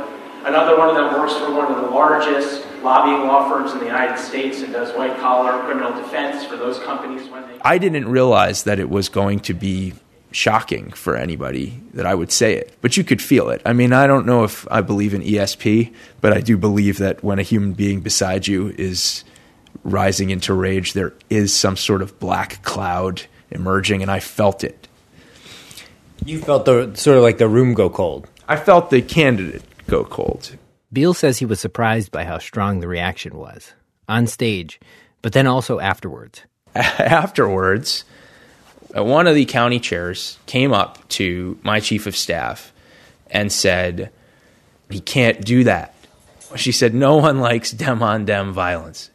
Another one of them works for one of the largest lobbying law firms in the United States and does white collar criminal defense for those companies when they. I didn't realize that it was going to be shocking for anybody that I would say it, but you could feel it. I mean, I don't know if I believe in ESP, but I do believe that when a human being beside you is rising into rage, there is some sort of black cloud emerging, and I felt it. You felt the sort of like the room go cold. I felt the candidate go cold. Beal says he was surprised by how strong the reaction was on stage, but then also afterwards. Afterwards, uh, one of the county chairs came up to my chief of staff and said, He can't do that. She said, No one likes dem on dem violence.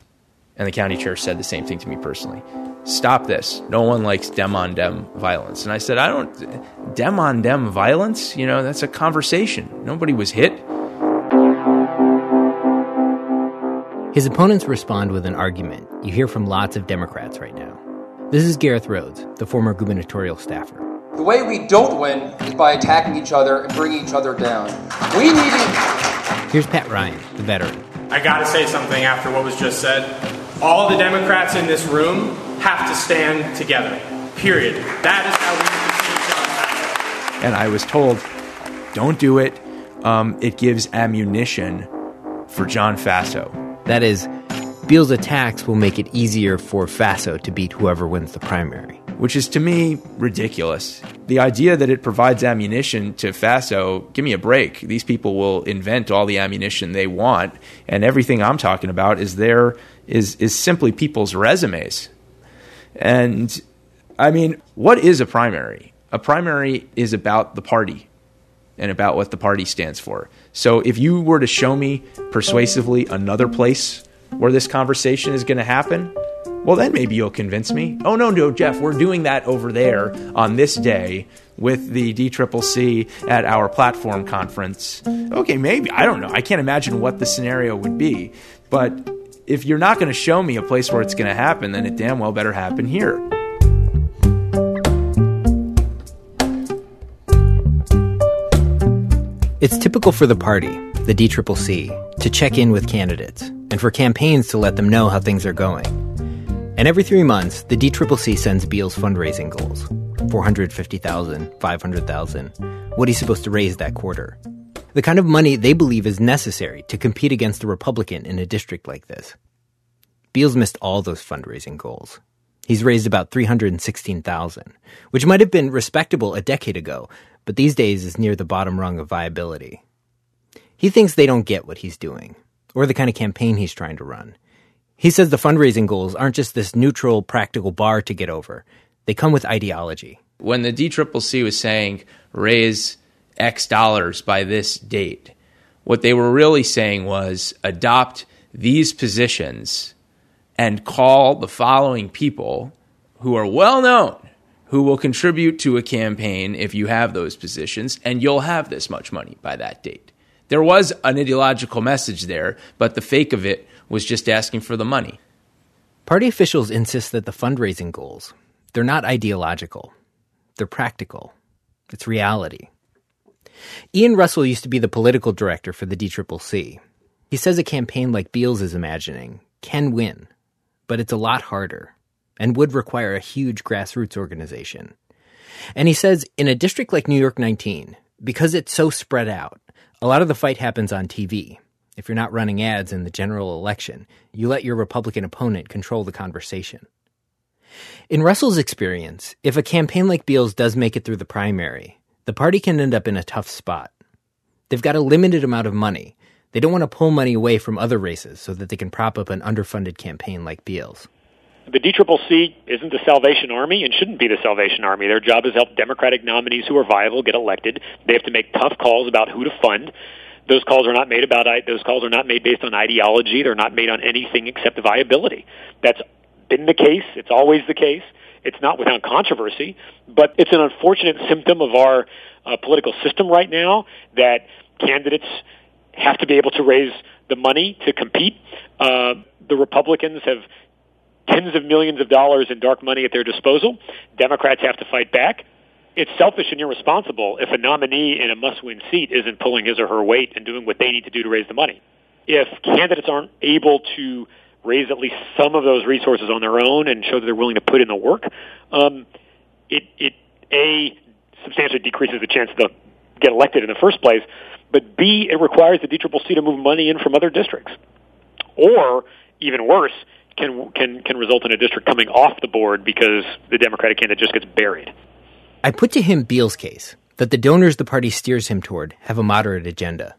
And the county chair said the same thing to me personally. Stop this. No one likes dem on dem violence. And I said, I don't, dem on dem violence? You know, that's a conversation. Nobody was hit. His opponents respond with an argument you hear from lots of Democrats right now. This is Gareth Rhodes, the former gubernatorial staffer. The way we don't win is by attacking each other and bringing each other down. We need to. Here's Pat Ryan, the veteran. I gotta say something after what was just said. All the Democrats in this room have to stand together. Period. That is how we defeat John Biden. And I was told, don't do it. Um, it gives ammunition for John Faso. That is, Beal's attacks will make it easier for Faso to beat whoever wins the primary. Which is to me ridiculous. The idea that it provides ammunition to Faso, give me a break. These people will invent all the ammunition they want, and everything I'm talking about is there is is simply people's resumes. And I mean, what is a primary? A primary is about the party and about what the party stands for. So if you were to show me persuasively another place where this conversation is going to happen, well, then maybe you'll convince me. Oh, no, no, Jeff, we're doing that over there on this day with the DCCC at our platform conference. Okay, maybe. I don't know. I can't imagine what the scenario would be. But if you're not going to show me a place where it's going to happen, then it damn well better happen here. It's typical for the party, the DCCC, to check in with candidates and for campaigns to let them know how things are going. And every three months, the DCCC sends Beal's fundraising goals 450,000, 500,000, what he's supposed to raise that quarter. The kind of money they believe is necessary to compete against a Republican in a district like this. Beals missed all those fundraising goals. He's raised about 316,000, which might have been respectable a decade ago, but these days is near the bottom rung of viability. He thinks they don't get what he's doing, or the kind of campaign he's trying to run. He says the fundraising goals aren't just this neutral, practical bar to get over. They come with ideology. When the DCCC was saying raise X dollars by this date, what they were really saying was adopt these positions and call the following people who are well known who will contribute to a campaign if you have those positions, and you'll have this much money by that date. There was an ideological message there, but the fake of it was just asking for the money. Party officials insist that the fundraising goals, they're not ideological. They're practical. It's reality. Ian Russell used to be the political director for the DCCC. He says a campaign like Beals is imagining can win, but it's a lot harder and would require a huge grassroots organization. And he says in a district like New York 19, because it's so spread out, a lot of the fight happens on TV. If you're not running ads in the general election, you let your Republican opponent control the conversation. In Russell's experience, if a campaign like Beals does make it through the primary, the party can end up in a tough spot. They've got a limited amount of money. They don't want to pull money away from other races so that they can prop up an underfunded campaign like Beals the DCCC isn't the Salvation Army and shouldn't be the Salvation Army. Their job is to help Democratic nominees who are viable get elected. They have to make tough calls about who to fund. Those calls are not made about those calls are not made based on ideology. They're not made on anything except viability. That's been the case. It's always the case. It's not without controversy, but it's an unfortunate symptom of our uh, political system right now that candidates have to be able to raise the money to compete. Uh, the Republicans have tens of millions of dollars in dark money at their disposal. Democrats have to fight back. It's selfish and irresponsible if a nominee in a must win seat isn't pulling his or her weight and doing what they need to do to raise the money. If candidates aren't able to raise at least some of those resources on their own and show that they're willing to put in the work, um, it, it A, substantially decreases the chance they'll get elected in the first place, but B, it requires the DCCC to move money in from other districts. Or, even worse, can can can result in a district coming off the board because the Democratic candidate just gets buried. I put to him Beal's case that the donors the party steers him toward have a moderate agenda.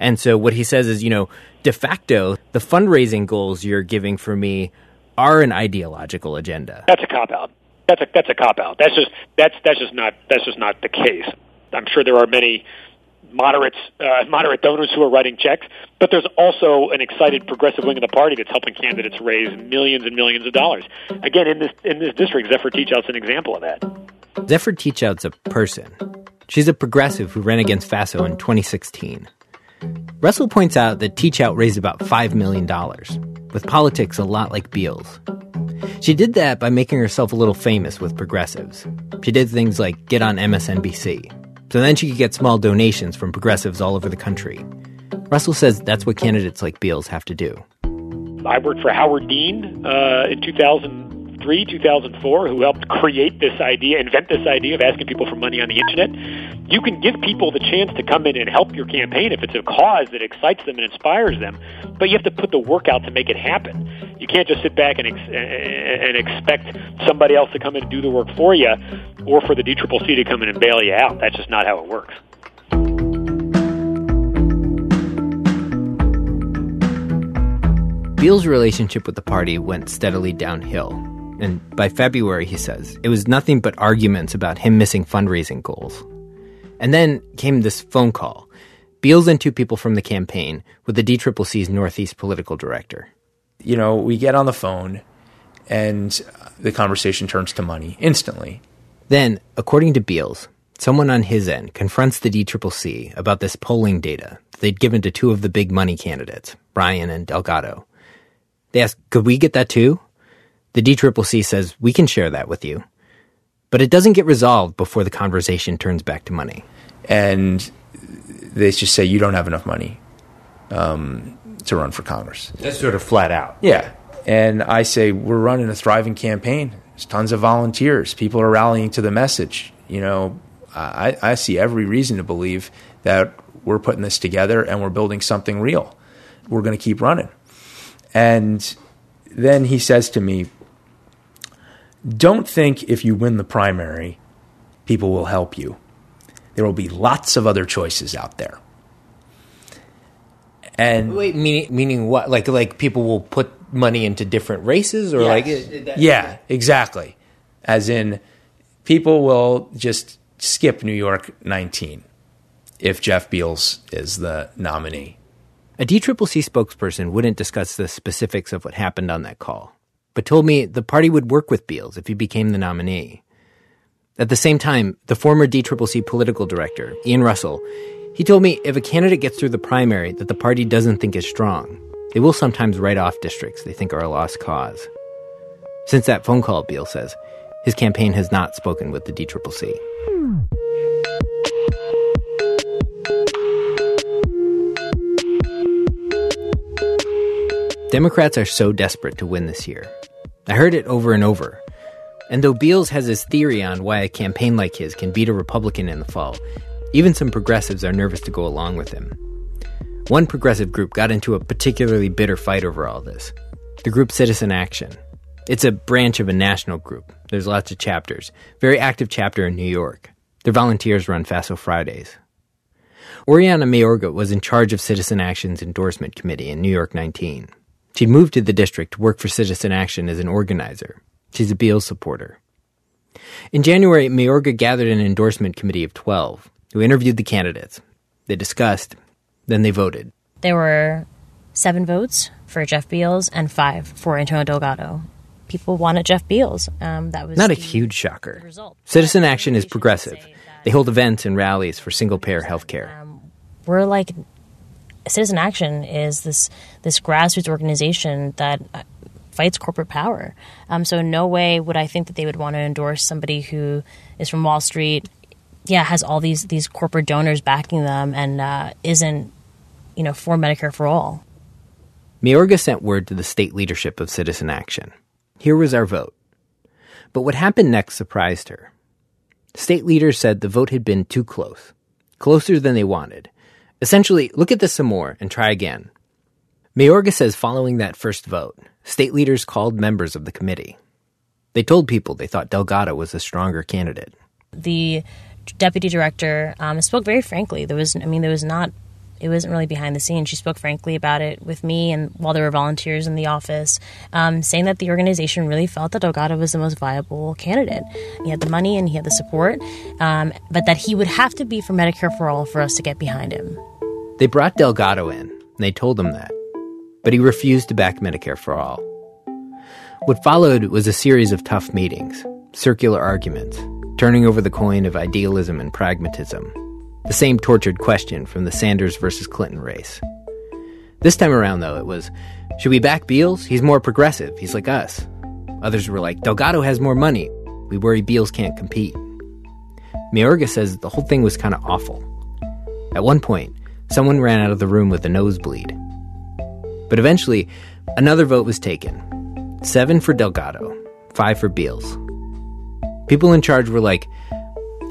And so what he says is, you know, de facto, the fundraising goals you're giving for me are an ideological agenda. That's a cop out. That's a that's a cop out. That's just that's that's just not that's just not the case. I'm sure there are many moderate uh, moderate donors who are writing checks, but there's also an excited progressive wing of the party that's helping candidates raise millions and millions of dollars. Again, in this in this district, Zephyr Teachout's an example of that. Zephyr Teachout's a person. She's a progressive who ran against Faso in 2016. Russell points out that Teachout raised about $5 million, with politics a lot like Beals. She did that by making herself a little famous with progressives. She did things like get on MSNBC, so then she could get small donations from progressives all over the country. Russell says that's what candidates like Beals have to do. I worked for Howard Dean uh, in 2003, 2004, who helped create this idea, invent this idea of asking people for money on the internet. You can give people the chance to come in and help your campaign if it's a cause that excites them and inspires them, but you have to put the work out to make it happen. You can't just sit back and, ex- and expect somebody else to come in and do the work for you, or for the DCCC to come in and bail you out. That's just not how it works. Beal's relationship with the party went steadily downhill. And by February, he says, it was nothing but arguments about him missing fundraising goals. And then came this phone call. Beals and two people from the campaign with the DCCC's Northeast political director you know, we get on the phone and the conversation turns to money instantly. Then, according to Beals, someone on his end confronts the DCCC about this polling data they'd given to two of the big money candidates, Ryan and Delgado. They ask, could we get that too? The DCCC says, we can share that with you. But it doesn't get resolved before the conversation turns back to money. And they just say, you don't have enough money. Um, to run for Congress. That's sort of flat out. Yeah. And I say, we're running a thriving campaign. There's tons of volunteers. People are rallying to the message. You know, I, I see every reason to believe that we're putting this together and we're building something real. We're going to keep running. And then he says to me, Don't think if you win the primary, people will help you. There will be lots of other choices out there. And wait, meaning meaning what? Like like people will put money into different races, or yes. like yeah, exactly. As in, people will just skip New York 19 if Jeff Beals is the nominee. A DCCC spokesperson wouldn't discuss the specifics of what happened on that call, but told me the party would work with Beals if he became the nominee. At the same time, the former DCCC political director, Ian Russell, he told me if a candidate gets through the primary that the party doesn't think is strong, they will sometimes write off districts they think are a lost cause. Since that phone call, Beal says, his campaign has not spoken with the DCCC. Democrats are so desperate to win this year. I heard it over and over. And though Beals has his theory on why a campaign like his can beat a Republican in the fall, even some progressives are nervous to go along with him. One progressive group got into a particularly bitter fight over all this the group Citizen Action. It's a branch of a national group. There's lots of chapters. Very active chapter in New York. Their volunteers run FASO Fridays. Oriana Mayorga was in charge of Citizen Action's endorsement committee in New York 19. She'd moved to the district to work for Citizen Action as an organizer. She's a Beals supporter. In January, Mayorga gathered an endorsement committee of 12 who interviewed the candidates. They discussed, then they voted. There were seven votes for Jeff Beals and five for Antonio Delgado. People wanted Jeff Beals. Um, that was not a huge shocker. Citizen Action is progressive. They hold events and rallies for single payer health care. Um, we're like Citizen Action is this this grassroots organization that uh, fights corporate power. Um, so in no way would I think that they would want to endorse somebody who is from Wall Street. Yeah, has all these these corporate donors backing them and uh, isn't you know for Medicare for all. Mayorga sent word to the state leadership of Citizen Action. Here was our vote. But what happened next surprised her. State leaders said the vote had been too close, closer than they wanted, Essentially, look at this some more and try again. Mayorga says following that first vote, state leaders called members of the committee. They told people they thought Delgado was a stronger candidate. The deputy director um, spoke very frankly. There was, I mean, there was not it wasn't really behind the scenes. She spoke frankly about it with me and while there were volunteers in the office, um, saying that the organization really felt that Delgado was the most viable candidate. He had the money and he had the support, um, but that he would have to be for Medicare for all for us to get behind him. They brought Delgado in, and they told him that, but he refused to back Medicare for all. What followed was a series of tough meetings, circular arguments, turning over the coin of idealism and pragmatism the same tortured question from the Sanders versus Clinton race. This time around, though, it was should we back Beals? He's more progressive. He's like us. Others were like, Delgado has more money. We worry Beals can't compete. Mayorga says the whole thing was kind of awful. At one point, someone ran out of the room with a nosebleed. But eventually, another vote was taken seven for Delgado, five for Beals. People in charge were like,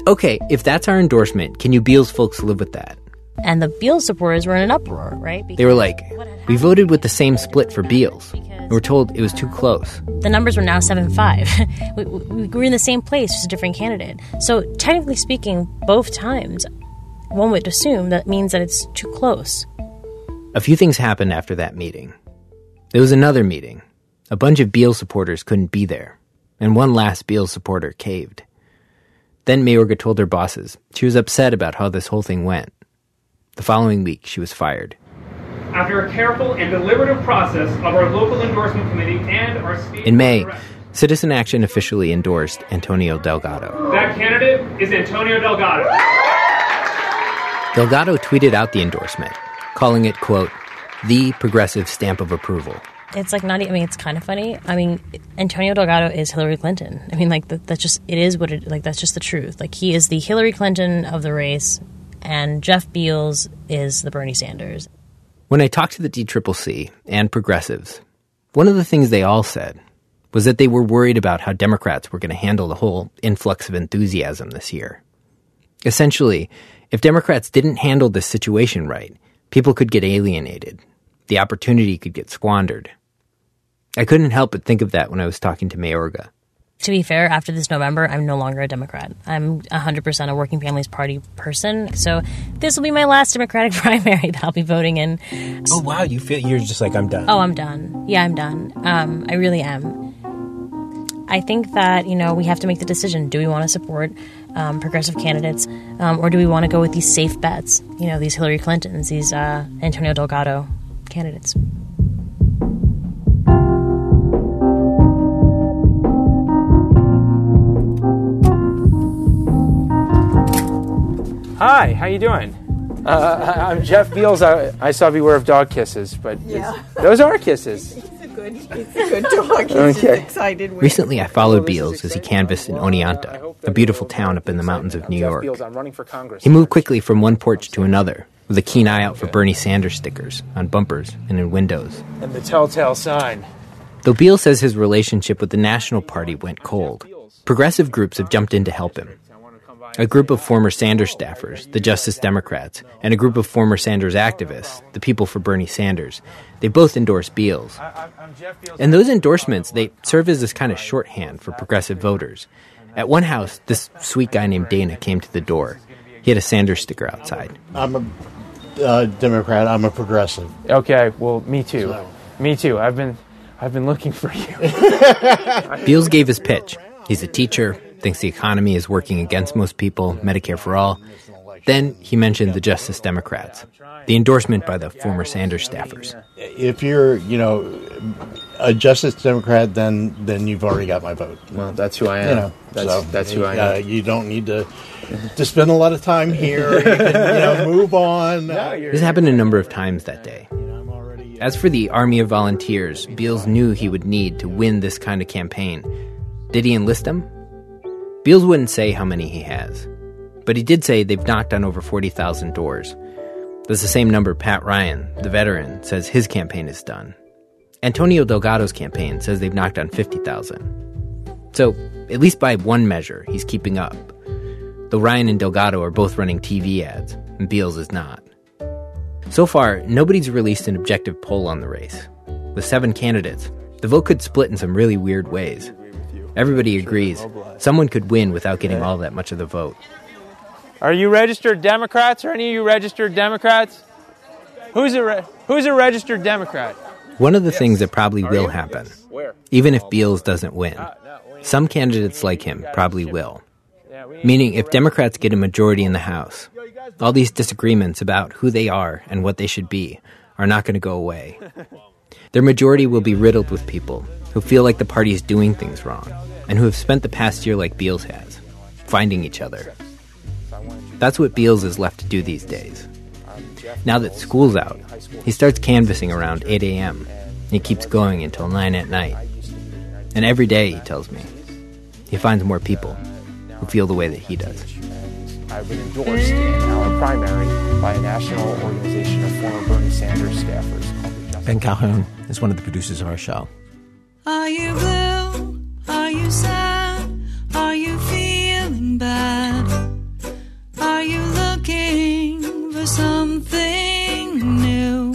okay, if that's our endorsement, can you Beals folks live with that? And the Beals supporters were in an uproar, right? Because they were like, we voted with the same split for Beals. And we're told it was too close. The numbers were now 7 5. we, we were in the same place, just a different candidate. So, technically speaking, both times, one would assume that means that it's too close. A few things happened after that meeting. There was another meeting. A bunch of Beals supporters couldn't be there, and one last Beals supporter caved. Then Mayorga told her bosses she was upset about how this whole thing went. The following week, she was fired. After a careful and deliberative process of our local endorsement committee and our state. In May, Citizen Action officially endorsed Antonio Delgado. That candidate is Antonio Delgado. Delgado tweeted out the endorsement, calling it, quote, the progressive stamp of approval it's like not. I mean, it's kind of funny. I mean, Antonio Delgado is Hillary Clinton. I mean, like that's just it is what it like. That's just the truth. Like he is the Hillary Clinton of the race, and Jeff Beals is the Bernie Sanders. When I talked to the DCCC and progressives, one of the things they all said was that they were worried about how Democrats were going to handle the whole influx of enthusiasm this year. Essentially, if Democrats didn't handle this situation right, people could get alienated. The opportunity could get squandered. I couldn't help but think of that when I was talking to Mayorga. To be fair, after this November, I'm no longer a Democrat. I'm 100% a Working Families Party person. So this will be my last Democratic primary that I'll be voting in. Oh, wow. You feel you're just like, I'm done. Oh, I'm done. Yeah, I'm done. Um, I really am. I think that you know we have to make the decision: do we want to support um, progressive candidates, um, or do we want to go with these safe bets? You know, these Hillary Clintons, these uh, Antonio Delgado candidates. Hi, how you doing? Uh, I'm Jeff Beals. I, I saw Beware of Dog Kisses, but Yeah. those are kisses. It's a good, it's a good dog. He's Okay. just excited. When Recently, I followed Beals as he canvassed in Oneonta, a beautiful town up in the mountains of New York. Beals, I'm running for Congress. He moved quickly from one porch to another, with a keen eye out for Bernie Sanders stickers on bumpers and in windows. And the telltale sign. Though Beal says his relationship with the National Party went cold, progressive groups have jumped in to help him. A group of former Sanders staffers, the Justice Democrats, and a group of former Sanders activists, the People for Bernie Sanders, they both endorse Beals. And those endorsements, they serve as this kind of shorthand for progressive voters. At one house, this sweet guy named Dana came to the door. He had a Sanders sticker outside. I'm a uh, Democrat. I'm a progressive. Okay, well, me too. Me too. I've been, I've been looking for you. Beals gave his pitch. He's a teacher, thinks the economy is working against most people, Medicare for all. Then he mentioned the Justice Democrats, the endorsement by the former Sanders staffers. If you're, you know, a Justice Democrat, then then you've already got my vote. Well, that's who I am. You know, That's- so, that's who I uh, am. You don't need to to spend a lot of time here. You can, you know, move on. This happened a number of times that day. As for the army of volunteers Beals knew he would need to win this kind of campaign, did he enlist them? Beals wouldn't say how many he has, but he did say they've knocked on over 40,000 doors. That's the same number Pat Ryan, the veteran, says his campaign has done. Antonio Delgado's campaign says they've knocked on 50,000. So, at least by one measure, he's keeping up. Though Ryan and Delgado are both running TV ads, and Beals is not. So far, nobody's released an objective poll on the race. With seven candidates, the vote could split in some really weird ways. Everybody agrees someone could win without getting all that much of the vote. Are you registered Democrats? Or any of you registered Democrats? Who's a re- Who's a registered Democrat? One of the things that probably will happen, even if Beals doesn't win, some candidates like him probably will. Meaning, if Democrats get a majority in the House, all these disagreements about who they are and what they should be are not going to go away. Their majority will be riddled with people who feel like the party is doing things wrong and who have spent the past year like Beals has, finding each other. That's what Beals is left to do these days. Now that school's out, he starts canvassing around 8 a.m. He keeps going until 9 at night. And every day, he tells me, he finds more people who feel the way that he does. I've been endorsed in our primary by a national organization of former Bernie Sanders staffers called the Justice Ben Calhoun is one of the producers of our show. Are you blue? Are you sad? Are you feeling bad? Are you looking for something new?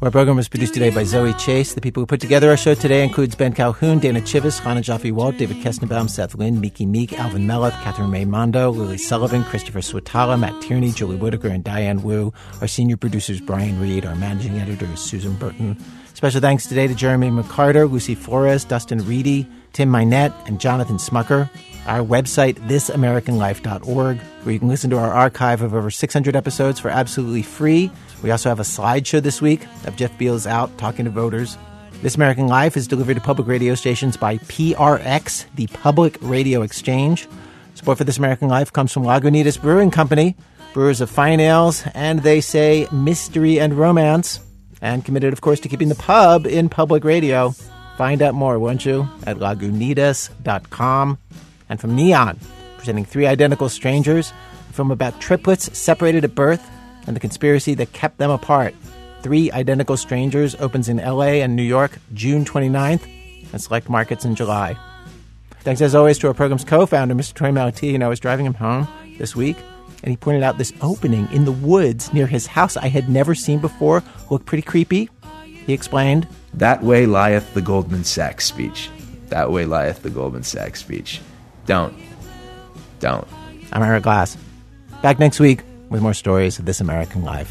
Our program was produced today by Zoe Chase. The people who put together our show today includes Ben Calhoun, Dana Chivvis, Hannah Jaffe Walt, David Kestenbaum, Seth Lind, Miki Meek, Alvin Melathe, Catherine Raimondo, Lily Sullivan, Christopher Swetala, Matt Tierney, Julie Whitaker, and Diane Wu. Our senior producers, Brian Reed. Our managing editor is Susan Burton. Special thanks today to Jeremy McCarter, Lucy Flores, Dustin Reedy, Tim Minette, and Jonathan Smucker. Our website, thisamericanlife.org, where you can listen to our archive of over 600 episodes for absolutely free. We also have a slideshow this week of Jeff Beals out talking to voters. This American Life is delivered to public radio stations by PRX, the Public Radio Exchange. Support for This American Life comes from Lagunitas Brewing Company, brewers of fine ales, and they say mystery and romance, and committed, of course, to keeping the pub in public radio. Find out more, won't you, at lagunitas.com. And from Neon, presenting Three Identical Strangers, film about triplets separated at birth and the conspiracy that kept them apart. Three Identical Strangers opens in LA and New York June 29th and select markets in July. Thanks as always to our program's co founder, Mr. Torey Malatia. I was driving him home this week and he pointed out this opening in the woods near his house I had never seen before. Looked pretty creepy. He explained. That way lieth the Goldman Sachs speech. That way lieth the Goldman Sachs speech. Don't. Don't. I'm Ira Glass. Back next week with more stories of This American Life.